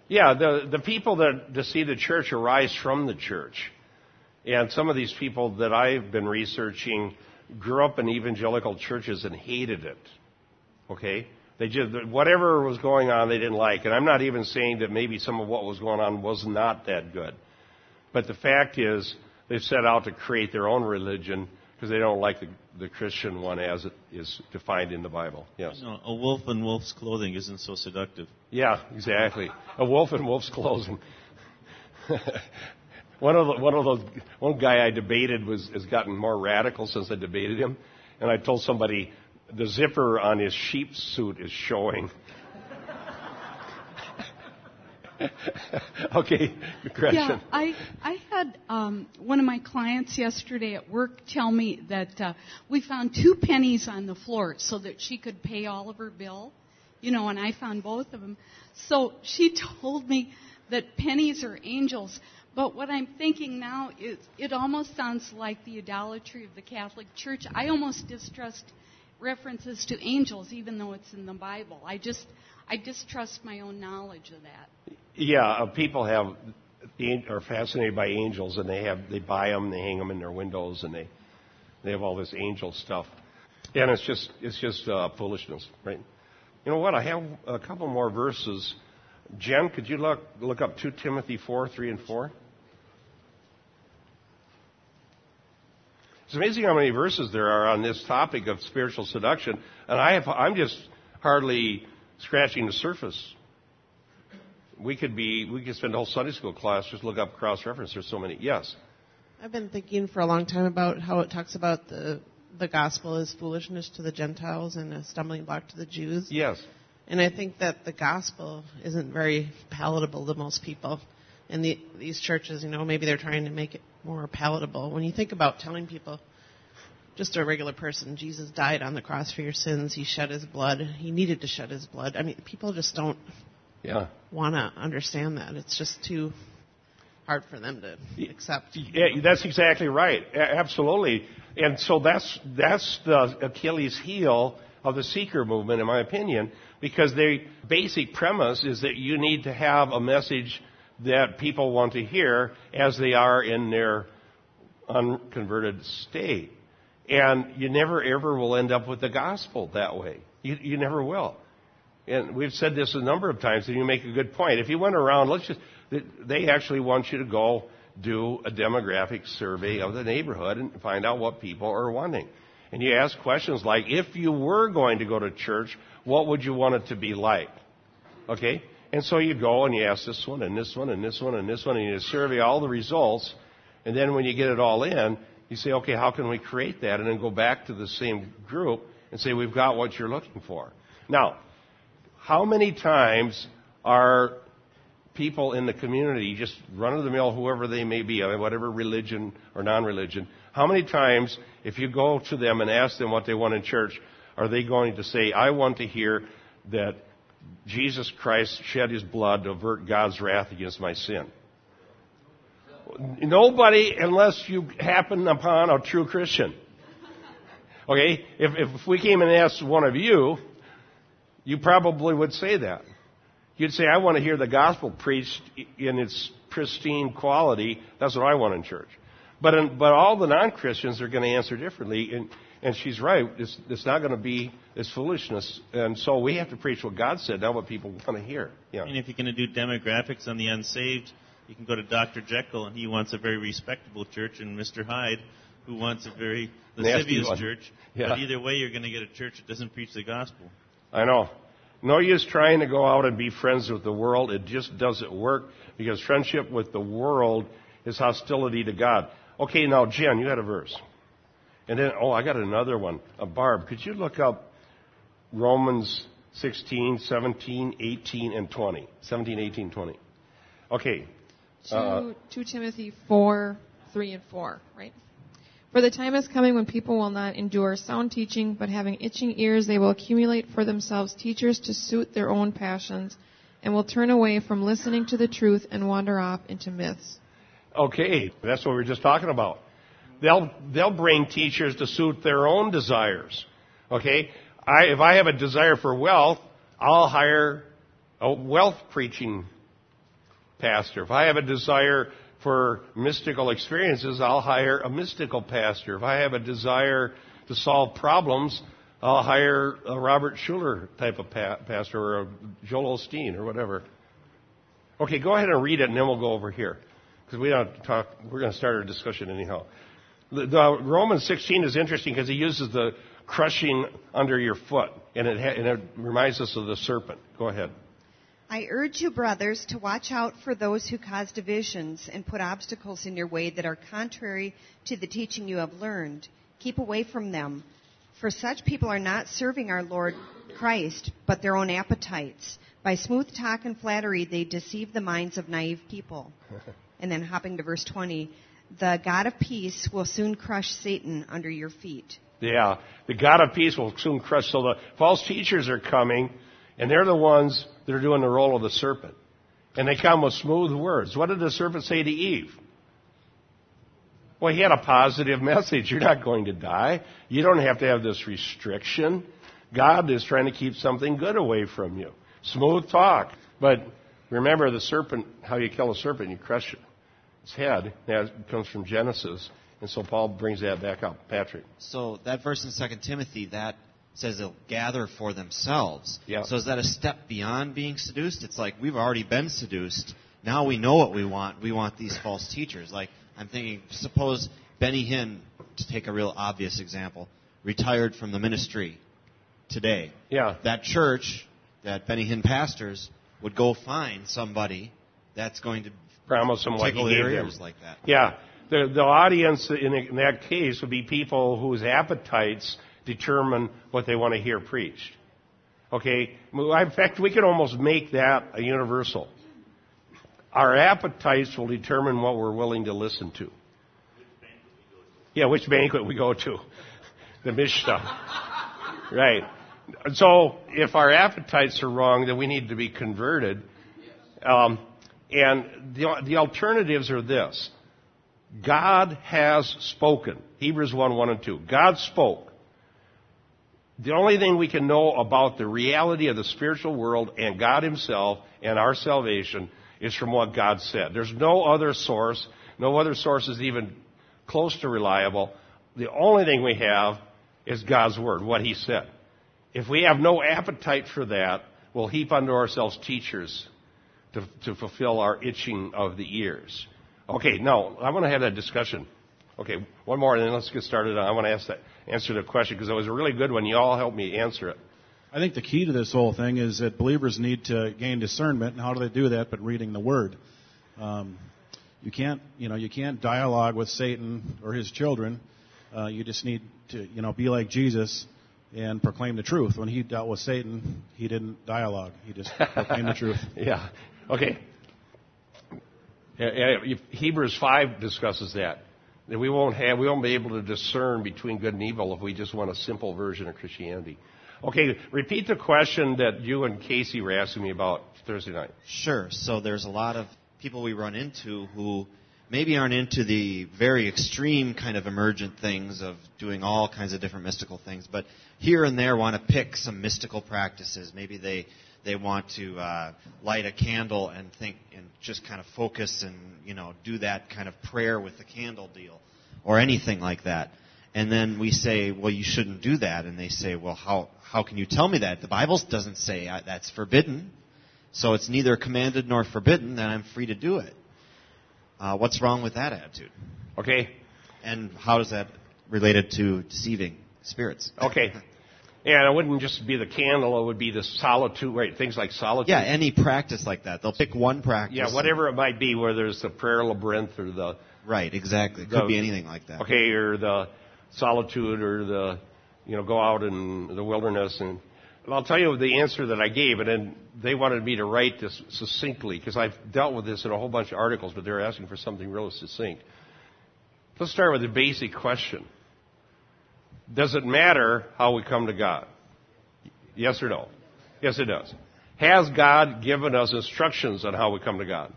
Yeah, the, the people that, that see the church arise from the church. And some of these people that I've been researching grew up in evangelical churches and hated it. Okay? They just, whatever was going on, they didn't like. And I'm not even saying that maybe some of what was going on was not that good. But the fact is, they've set out to create their own religion because they don't like the, the Christian one as it is defined in the Bible. Yes. No, a wolf in wolf's clothing isn't so seductive. Yeah, exactly. A wolf in wolf's clothing. [laughs] one of the, one of those one guy I debated was has gotten more radical since I debated him, and I told somebody the zipper on his sheep suit is showing. [laughs] okay, Gretchen. Yeah, I I had um, one of my clients yesterday at work tell me that uh, we found two pennies on the floor so that she could pay all of her bill, you know, and I found both of them. So she [laughs] told me that pennies are angels, But what I'm thinking now is it almost sounds like the idolatry of the Catholic Church. I almost distrust references to angels, even though it's in the Bible. I just I distrust my own knowledge of that. Yeah, uh, people have are fascinated by angels, and they have they buy them, they hang them in their windows, and they they have all this angel stuff, and it's just it's just uh, foolishness, right? You know what? I have a couple more verses. Jen, could you look look up two Timothy four, three, and four? It's amazing how many verses there are on this topic of spiritual seduction, and I have, I'm just hardly scratching the surface. We could be, we could spend a whole Sunday school class just look up cross reference. There's so many. Yes. I've been thinking for a long time about how it talks about the the gospel is foolishness to the Gentiles and a stumbling block to the Jews. Yes. And I think that the gospel isn't very palatable to most people. And the, these churches, you know, maybe they're trying to make it more palatable. When you think about telling people, just a regular person, Jesus died on the cross for your sins. He shed his blood. He needed to shed his blood. I mean, people just don't yeah. want to understand that. It's just too hard for them to accept. Yeah, that's exactly right. Absolutely. And so that's that's the Achilles heel of the seeker movement, in my opinion, because the basic premise is that you need to have a message that people want to hear as they are in their unconverted state. And you never ever will end up with the gospel that way. You, you never will. And we've said this a number of times, and you make a good point. If you went around, let's just, they actually want you to go do a demographic survey of the neighborhood and find out what people are wanting. And you ask questions like, if you were going to go to church, what would you want it to be like? Okay? And so you go and you ask this one and this one and this one and this one and you survey all the results. And then when you get it all in, you say, okay, how can we create that? And then go back to the same group and say, we've got what you're looking for. Now, how many times are people in the community, just run of the mill, whoever they may be, uh, whatever religion or non religion, how many times, if you go to them and ask them what they want in church, are they going to say, I want to hear that Jesus Christ shed his blood to avert God's wrath against my sin. Nobody, unless you happen upon a true Christian. Okay? If, if we came and asked one of you, you probably would say that. You'd say, I want to hear the gospel preached in its pristine quality. That's what I want in church. But, in, but all the non Christians are going to answer differently. And and she's right. It's, it's not going to be this foolishness. And so we have to preach what God said, not what people want to hear. Yeah. And if you're going to do demographics on the unsaved, you can go to Dr. Jekyll, and he wants a very respectable church, and Mr. Hyde, who wants a very lascivious church. Yeah. But either way, you're going to get a church that doesn't preach the gospel. I know. No use trying to go out and be friends with the world. It just doesn't work because friendship with the world is hostility to God. Okay, now, Jen, you had a verse. And then, oh, I got another one. Uh, Barb, could you look up Romans 16, 17, 18, and 20? 17, 18, 20. Okay. Uh, 2 Timothy 4, 3, and 4, right? For the time is coming when people will not endure sound teaching, but having itching ears, they will accumulate for themselves teachers to suit their own passions, and will turn away from listening to the truth and wander off into myths. Okay, that's what we were just talking about. They'll, they'll bring teachers to suit their own desires. Okay? I, if I have a desire for wealth, I'll hire a wealth preaching pastor. If I have a desire for mystical experiences, I'll hire a mystical pastor. If I have a desire to solve problems, I'll hire a Robert Schuller type of pa- pastor or a Joel Osteen or whatever. Okay, go ahead and read it and then we'll go over here. Because we don't talk, we're going to start our discussion anyhow. The, the uh, Romans 16 is interesting because he uses the crushing under your foot, and it, ha- and it reminds us of the serpent. Go ahead. I urge you, brothers, to watch out for those who cause divisions and put obstacles in your way that are contrary to the teaching you have learned. Keep away from them, for such people are not serving our Lord Christ, but their own appetites. By smooth talk and flattery, they deceive the minds of naive people. [laughs] and then hopping to verse 20 the God of peace will soon crush Satan under your feet. Yeah, the God of peace will soon crush. So the false teachers are coming, and they're the ones that are doing the role of the serpent. And they come with smooth words. What did the serpent say to Eve? Well, he had a positive [laughs] message. You're not going to die. You don't have to have this restriction. God is trying to keep something good away from you. Smooth talk. But remember the serpent, how you kill a serpent, you crush its head. That comes from Genesis. And so Paul brings that back up. Patrick. So that verse in 2 Timothy, that says they'll gather for themselves. Yeah. So is that a step beyond being seduced? It's like we've already been seduced. Now we know what we want. We want these false teachers. Like I'm thinking, suppose Benny Hinn, to take a real obvious example, retired from the ministry today. Yeah. That church that Benny Hinn pastors would go find somebody that's going to promise them what he gave them. like that. Yeah. The, the audience in, in that case would be people whose appetites determine what they want to hear preached. Okay? In fact, we could almost make that a universal. Our appetites will determine what we're willing to listen to. Yeah, which banquet we go to. [laughs] The Mishnah. Right. So if our appetites are wrong, then we need to be converted. Um, and the, the alternatives are this. God has spoken. Hebrews 1, 1 and 2. God spoke. The only thing we can know about the reality of the spiritual world and God Himself and our salvation is from what God said. There's no other source. No other source is even close to reliable. The only thing we have is God's Word, what He said. If we have no appetite for that, we'll heap unto ourselves teachers to, to fulfill our itching of the ears. Okay, now I want to have that discussion. Okay, one more, and then let's get started. I want to ask that, answer the question because it was a really good one. You all helped me answer it. I think the key to this whole thing is that believers need to gain discernment, and how do they do that? But reading the Word. Um, you can't, you know, you can't dialogue with Satan or his children. Uh, you just need to, you know, be like Jesus and proclaim the truth. When he dealt with Satan, he didn't dialogue. He just proclaimed the truth. [laughs] Yeah. Okay. Hebrews 5 discusses that. That we won't have, we won't be able to discern between good and evil if we just want a simple version of Christianity. Okay, repeat the question that you and Casey were asking me about Thursday night. Sure. So there's a lot of people we run into who maybe aren't into the very extreme kind of emergent things of doing all kinds of different mystical things, but here and there want to pick some mystical practices. Maybe they they want to uh, light a candle and think and just kind of focus and you know do that kind of prayer with the candle deal or anything like that. And then we say, well, you shouldn't do that. And they say, well, how how can you tell me that? The Bible doesn't say that's forbidden. So it's neither commanded nor forbidden. Then I'm free to do it. Uh, what's wrong with that attitude? Okay. And how does that related to deceiving spirits? Okay. [laughs] And it wouldn't just be the candle, it would be the solitude, right? Things like solitude. Yeah, any practice like that. They'll pick one practice. Yeah, whatever it might be, whether it's the prayer labyrinth or the. Right, exactly. It could the, be anything like that. Okay, or the solitude or the, you know, go out in the wilderness and. I'll tell you the answer that I gave, and then they wanted me to write this succinctly because I've dealt with this in a whole bunch of articles, but they're asking for something real succinct. Let's start with the basic question. Does it matter how we come to God? Yes or no? Yes, it does. Has God given us instructions on how we come to God?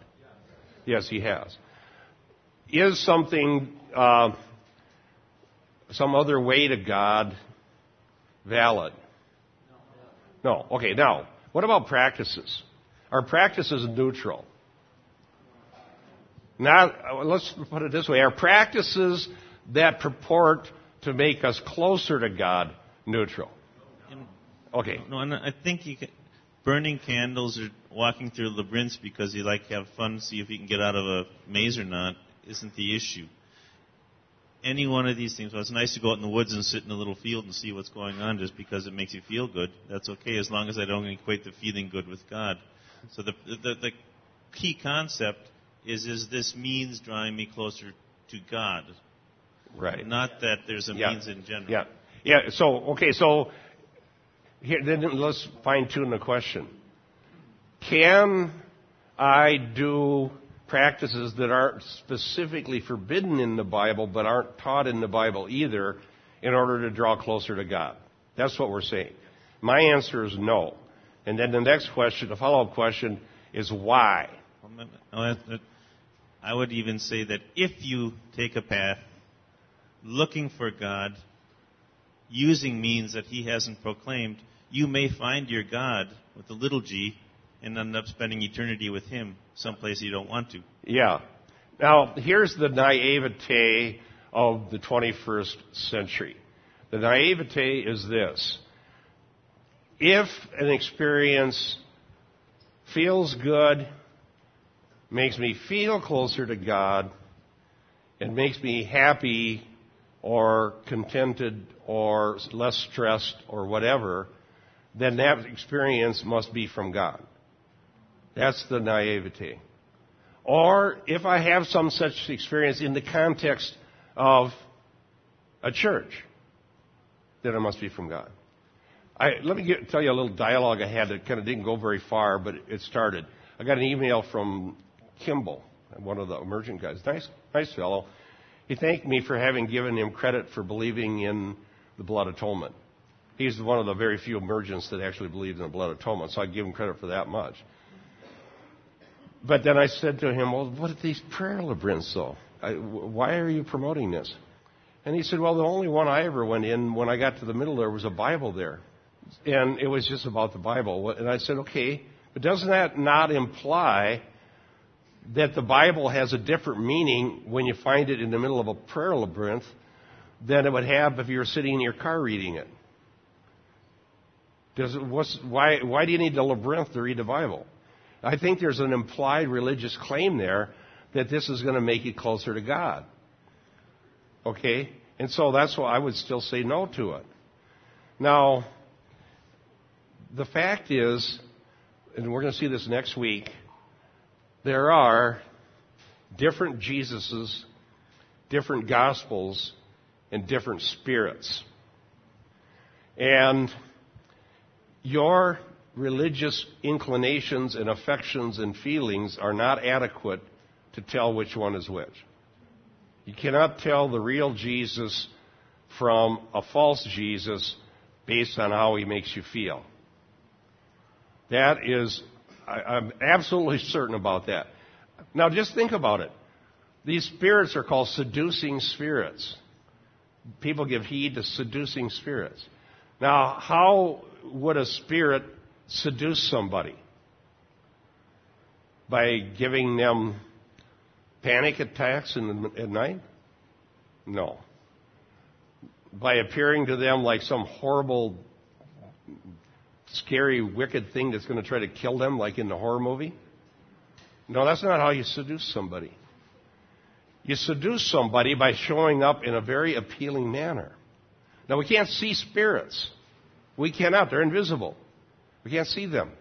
Yes, He has. Is something, uh, some other way to God valid? No. Okay, now, what about practices? Are practices neutral? Now, let's put it this way. Are practices that purport to make us closer to God neutral? Okay. No, and I think you can, burning candles or walking through labyrinths because you like to have fun, see if you can get out of a maze or not, isn't the issue. Any one of these things, well, it's nice to go out in the woods and sit in a little field and see what's going on just because it makes you feel good. That's okay as long as I don't equate the feeling good with God. So the, the, the key concept is, is this means drawing me closer to God? Right. Not that there's a Yeah. means in general. Yeah. Yeah, so, okay, so here, then let's fine tune the question. Can I do practices that aren't specifically forbidden in the Bible but aren't taught in the Bible either in order to draw closer to God? That's what we're saying. My answer is no. And then the next question, the follow up question, is why? I would even say that if you take a path looking for God, using means that He hasn't proclaimed, you may find your God with a little g and end up spending eternity with Him someplace you don't want to. Yeah. Now, here's the naivete of the 21st century. The naivete is this. If an experience feels good, makes me feel closer to God, and makes me happy or contented or less stressed or whatever, then that experience must be from God. That's the naivety. Or if I have some such experience in the context of a church, then it must be from God. I, let me get, tell you a little dialogue I had that kind of didn't go very far, but it started. I got an email from Kimball, one of the emergent guys. Nice, nice fellow. He thanked me for having given him credit for believing in the blood atonement. He's one of the very few emergents that actually believed in the blood atonement, so I give him credit for that much. But then I said to him, Well, what are these prayer labyrinths, though? I, why are you promoting this? And he said, Well, the only one I ever went in, when I got to the middle, there was a Bible there. And it was just about the Bible. And I said, Okay, but doesn't that not imply that the Bible has a different meaning when you find it in the middle of a prayer labyrinth than it would have if you were sitting in your car reading it? Does why, why do you need the labyrinth to read the Bible? I think there's an implied religious claim there that this is going to make you closer to God. Okay? And so that's why I would still say no to it. Now, the fact is, and we're going to see this next week, there are different Jesuses, different gospels, and different spirits. And your religious inclinations and affections and feelings are not adequate to tell which one is which. You cannot tell the real Jesus from a false Jesus based on how he makes you feel. That is, I, I'm absolutely [laughs] certain about that. Now just think about it. These spirits are called seducing spirits. People give heed to seducing spirits. Now, how would a spirit seduce somebody? By giving them panic attacks the, at night? No. By appearing to them like some horrible, scary, wicked thing that's going to try to kill them, like in the horror movie? No, that's not how you seduce somebody. You seduce somebody by showing up in a very appealing manner. Now, we can't see spirits. We cannot. They're invisible. We can't see them.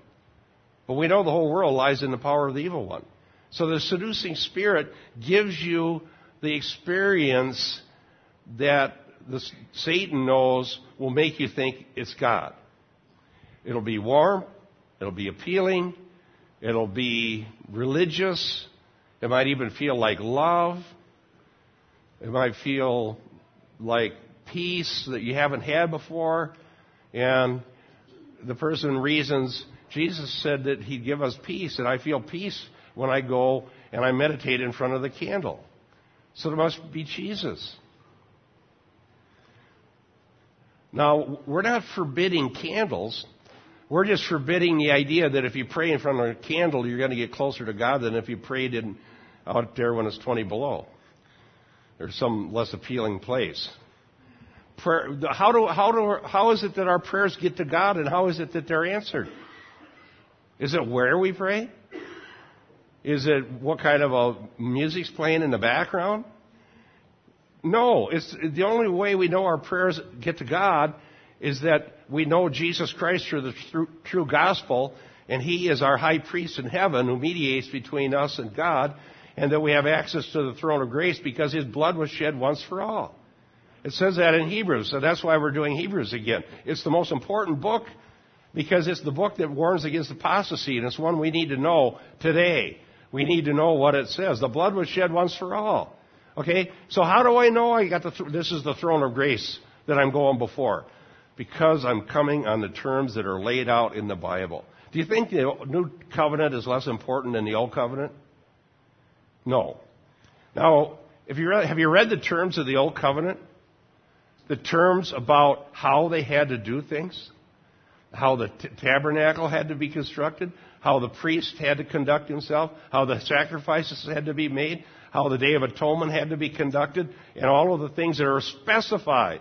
But we know the whole world lies in the power of the evil one. So the seducing spirit gives you the experience that the, Satan knows will make you think it's God. It'll be warm. It'll be appealing. It'll be religious. It might even feel like love. It might feel like peace that you haven't had before. And the person reasons, Jesus said that he'd give us peace, and I feel peace when I go and I meditate in front of the candle. So there must be Jesus. Now, we're not forbidding candles. We're just forbidding the idea that if you pray in front of a candle, you're going to get closer to God than if you prayed in, out there when it's 20 below or some less appealing place. Prayer, how, do, how, do, how is it that our prayers get to God and how is it that they're answered? Is it where we pray? Is it what kind of a music's playing in the background? No, it's the only way we know our prayers get to God is that we know Jesus Christ through the true, true gospel, and He is our high priest in heaven who mediates between us and God, and that we have access to the throne of grace because His blood was shed once for all. It says that in Hebrews, so that's why we're doing Hebrews again. It's the most important book because it's the book that warns against apostasy, and it's one we need to know today. We need to know what it says. The blood was shed once for all. Okay? So how do I know I got the th- this is the throne of grace that I'm going before? Because I'm coming on the terms that are laid out in the Bible. Do you think the new covenant is less important than the old covenant? No. Now, if you read, have you read the terms of the old covenant? The terms about how they had to do things? How the t- tabernacle had to be constructed? How the priest had to conduct himself? How the sacrifices had to be made? How the Day of Atonement had to be conducted? And all of the things that are specified.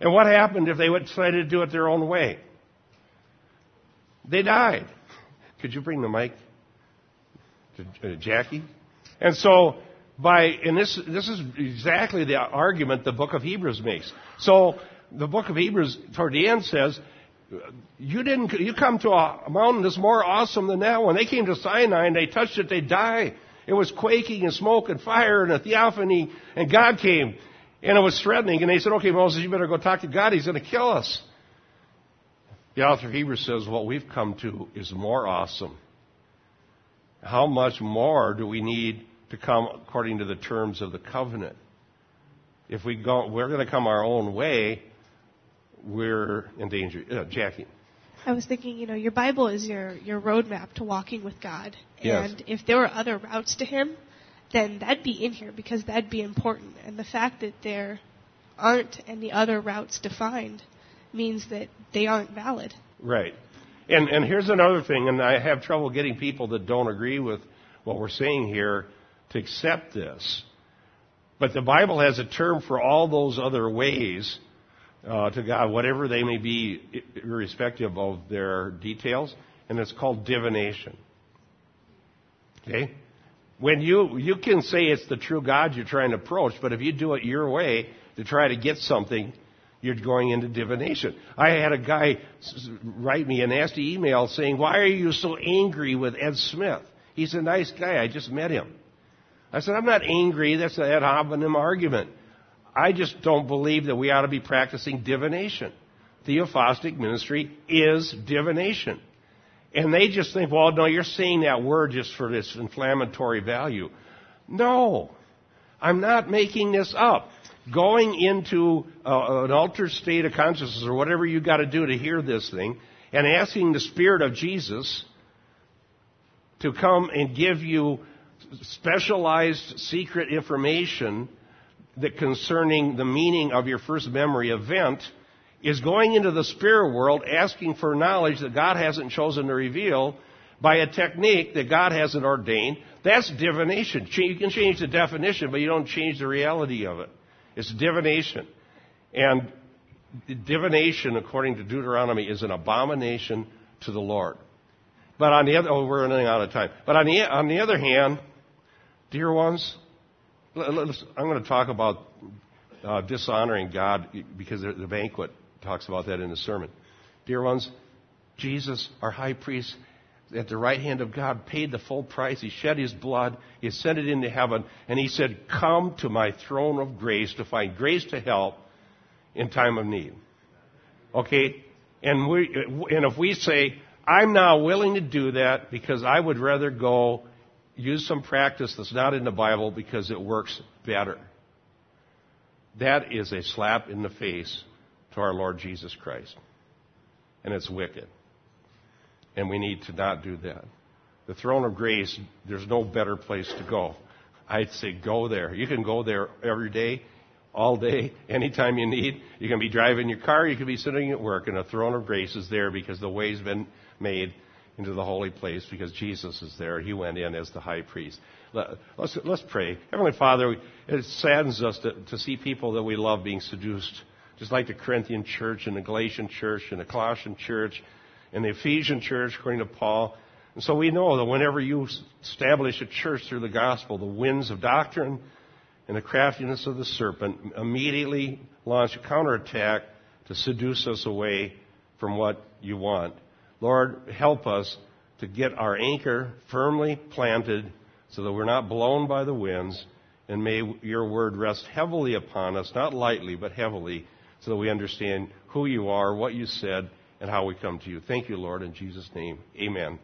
And what happened if they would try to do it their own way? They died. Could you bring the mic to uh, Jackie? And so, by, and this, this is exactly the argument the book of Hebrews makes. So, the book of Hebrews, toward the end, says, you didn't, you come to a mountain that's more awesome than that one. They came to Sinai and they touched it, they die. It was quaking and smoke and fire and a theophany, and God came. And it was threatening, and they said, okay, Moses, you better go talk to God. He's going to kill us. The author of Hebrews says, what we've come to is more awesome. How much more do we need to come according to the terms of the covenant? If we go, we're going to come our own way, we're in danger. Uh, Jackie. I was thinking, you know, your Bible is your, your roadmap to walking with God. Yes. And if there were other routes to Him, then that'd be in here because that'd be important. And the fact that there aren't any other routes defined means that they aren't valid. Right. And, and here's another thing, and I have trouble getting people that don't agree with what we're saying here to accept this. But the Bible has a term for all those other ways uh, to God, whatever they may be, irrespective of their details, and it's called divination. Okay? When you, you can say it's the true God you're trying to approach, but if you do it your way to try to get something, you're going into divination. I had a guy write me a nasty email saying, Why are you so angry with Ed Smith? He's a nice guy. I just met him. I said, I'm not angry. That's an ad hominem argument. I just don't believe that we ought to be practicing divination. Theophostic ministry is divination. And they just think, well, no, you're saying that word just for this inflammatory value. No, I'm not making this up going into uh, an altered state of consciousness or whatever you got to do to hear this thing and asking the Spirit of Jesus to come and give you specialized secret information that concerning the meaning of your first memory event is going into the spirit world asking for knowledge that God hasn't chosen to reveal by a technique that God hasn't ordained. That's divination. You can change the definition, but you don't change the reality of it. It's divination. And divination, according to Deuteronomy, is an abomination to the Lord. But on the other, oh, we're running out of time. But on the, on the other hand, dear ones, I'm going to talk about uh, dishonoring God because the banquet talks about that in the sermon. Dear ones, Jesus, our high priest, at the right hand of God, paid the full price. He shed his blood. He ascended into heaven. And he said, Come to my throne of grace to find grace to help in time of need. Okay? And, we, and if we say, I'm now willing to do that because I would rather go use some practice that's not in the Bible because it works better. That is a slap in the face to our Lord Jesus Christ. And it's wicked. And we need to not do that. The throne of grace, there's no better place to go. I'd say go there. You can go there every day, all day, anytime you need. You can be driving your car, you can be sitting at work, and the throne of grace is there because the way's been made into the holy place because Jesus is there. He went in as the high priest. Let's, let's pray. Heavenly Father, it saddens us to, to see people that we love being seduced, just like the Corinthian church and the Galatian church and the Colossian church and the Ephesian church, according to Paul. And so we know that whenever you establish a church through the gospel, the winds of doctrine and the craftiness of the serpent immediately launch a counterattack to seduce us away from what you want. Lord, help us to get our anchor firmly planted so that we're not blown by the winds. And may your word rest heavily upon us, not lightly, but heavily, so that we understand who you are, what you said, and how we come to you. Thank you, Lord, in Jesus' name. Amen.